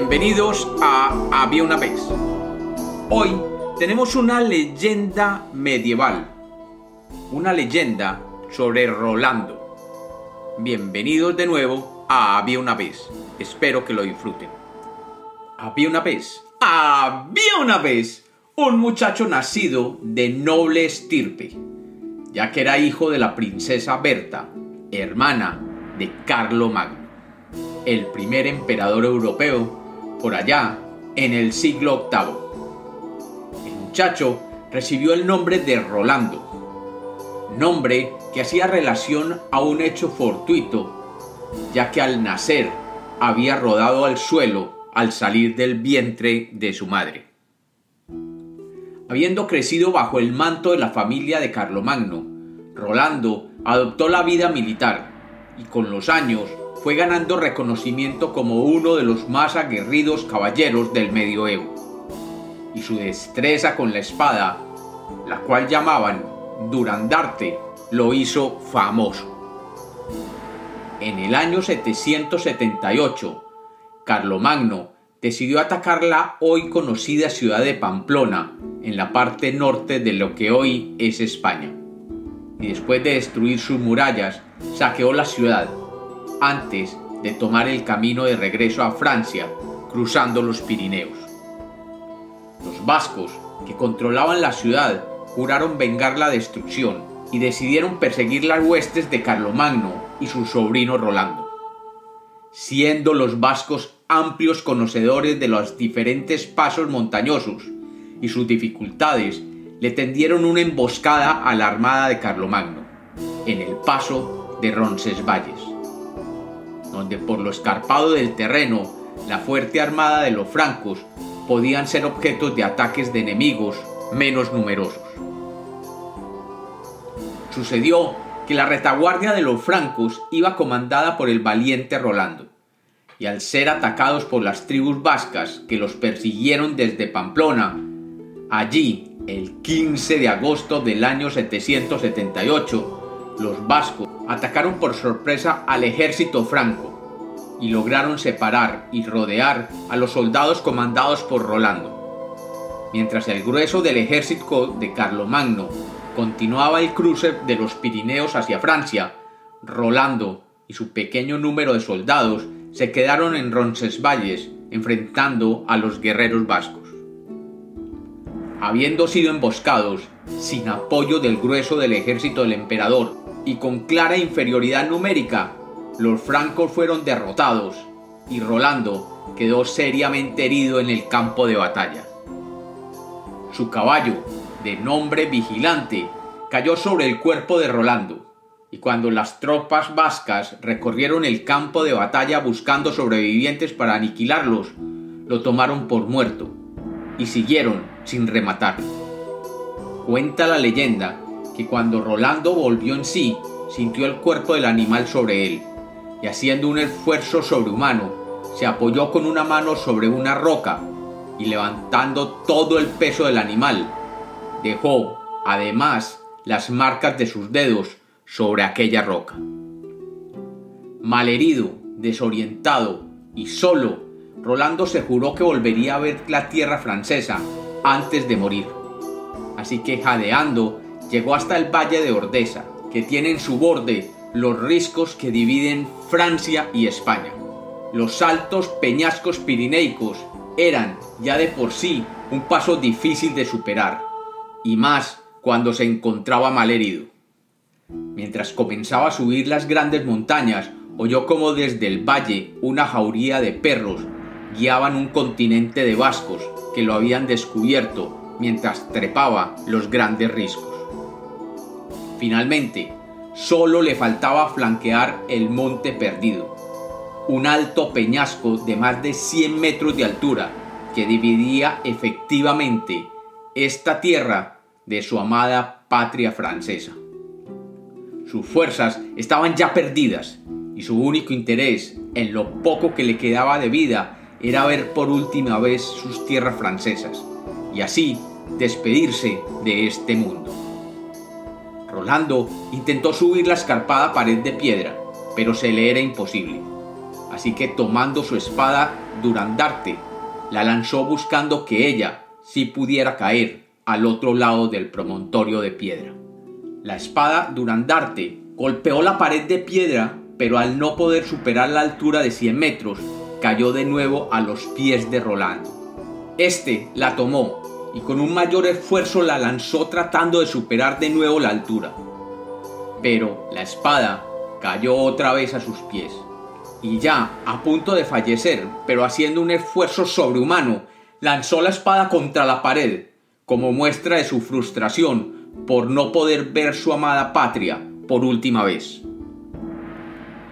Bienvenidos a Había una vez. Hoy tenemos una leyenda medieval. Una leyenda sobre Rolando. Bienvenidos de nuevo a Había una vez. Espero que lo disfruten. Había una vez. Había una vez un muchacho nacido de noble estirpe, ya que era hijo de la princesa Berta, hermana de Carlo Magno el primer emperador europeo, por allá en el siglo VIII. El muchacho recibió el nombre de Rolando, nombre que hacía relación a un hecho fortuito, ya que al nacer había rodado al suelo al salir del vientre de su madre. Habiendo crecido bajo el manto de la familia de Carlomagno, Rolando adoptó la vida militar y con los años fue ganando reconocimiento como uno de los más aguerridos caballeros del medioevo. Y su destreza con la espada, la cual llamaban Durandarte, lo hizo famoso. En el año 778, Carlomagno decidió atacar la hoy conocida ciudad de Pamplona, en la parte norte de lo que hoy es España. Y después de destruir sus murallas, saqueó la ciudad antes de tomar el camino de regreso a Francia, cruzando los Pirineos. Los vascos, que controlaban la ciudad, juraron vengar la destrucción y decidieron perseguir las huestes de Carlomagno y su sobrino Rolando. Siendo los vascos amplios conocedores de los diferentes pasos montañosos y sus dificultades, le tendieron una emboscada a la armada de Carlomagno, en el paso de Roncesvalles donde por lo escarpado del terreno, la fuerte armada de los francos podían ser objetos de ataques de enemigos menos numerosos. Sucedió que la retaguardia de los francos iba comandada por el valiente Rolando, y al ser atacados por las tribus vascas que los persiguieron desde Pamplona, allí, el 15 de agosto del año 778, los vascos atacaron por sorpresa al ejército franco y lograron separar y rodear a los soldados comandados por Rolando. Mientras el grueso del ejército de Carlomagno continuaba el cruce de los Pirineos hacia Francia, Rolando y su pequeño número de soldados se quedaron en Roncesvalles enfrentando a los guerreros vascos. Habiendo sido emboscados, sin apoyo del grueso del ejército del emperador y con clara inferioridad numérica, los francos fueron derrotados y Rolando quedó seriamente herido en el campo de batalla. Su caballo, de nombre Vigilante, cayó sobre el cuerpo de Rolando, y cuando las tropas vascas recorrieron el campo de batalla buscando sobrevivientes para aniquilarlos, lo tomaron por muerto y siguieron sin rematarlo. Cuenta la leyenda cuando Rolando volvió en sí, sintió el cuerpo del animal sobre él, y haciendo un esfuerzo sobrehumano, se apoyó con una mano sobre una roca, y levantando todo el peso del animal, dejó, además, las marcas de sus dedos sobre aquella roca. Malherido, desorientado y solo, Rolando se juró que volvería a ver la tierra francesa antes de morir. Así que jadeando llegó hasta el valle de Ordesa, que tiene en su borde los riscos que dividen Francia y España. Los altos peñascos pirineicos eran ya de por sí un paso difícil de superar, y más cuando se encontraba mal herido. Mientras comenzaba a subir las grandes montañas, oyó como desde el valle una jauría de perros guiaban un continente de vascos que lo habían descubierto mientras trepaba los grandes riscos. Finalmente, solo le faltaba flanquear el Monte Perdido, un alto peñasco de más de 100 metros de altura que dividía efectivamente esta tierra de su amada patria francesa. Sus fuerzas estaban ya perdidas y su único interés en lo poco que le quedaba de vida era ver por última vez sus tierras francesas y así despedirse de este mundo. Rolando intentó subir la escarpada pared de piedra, pero se le era imposible. así que tomando su espada Durandarte, la lanzó buscando que ella sí pudiera caer al otro lado del promontorio de piedra. La espada Durandarte golpeó la pared de piedra, pero al no poder superar la altura de 100 metros, cayó de nuevo a los pies de Rolando. Este la tomó y con un mayor esfuerzo la lanzó tratando de superar de nuevo la altura. Pero la espada cayó otra vez a sus pies. Y ya, a punto de fallecer, pero haciendo un esfuerzo sobrehumano, lanzó la espada contra la pared, como muestra de su frustración por no poder ver su amada patria por última vez.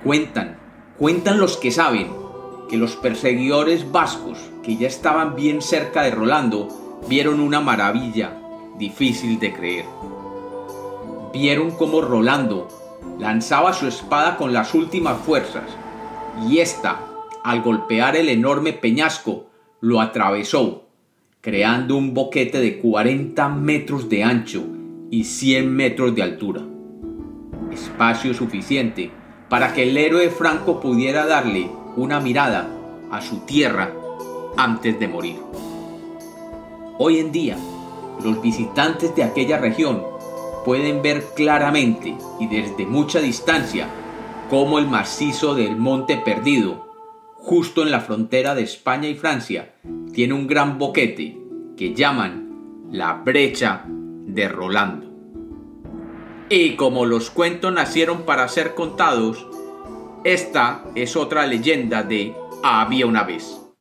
Cuentan, cuentan los que saben, que los perseguidores vascos, que ya estaban bien cerca de Rolando, vieron una maravilla difícil de creer. Vieron cómo Rolando lanzaba su espada con las últimas fuerzas, y ésta, al golpear el enorme peñasco, lo atravesó, creando un boquete de 40 metros de ancho y 100 metros de altura. Espacio suficiente para que el héroe franco pudiera darle una mirada a su tierra antes de morir. Hoy en día, los visitantes de aquella región pueden ver claramente y desde mucha distancia cómo el macizo del Monte Perdido, justo en la frontera de España y Francia, tiene un gran boquete que llaman la brecha de Rolando. Y como los cuentos nacieron para ser contados, esta es otra leyenda de Había una vez.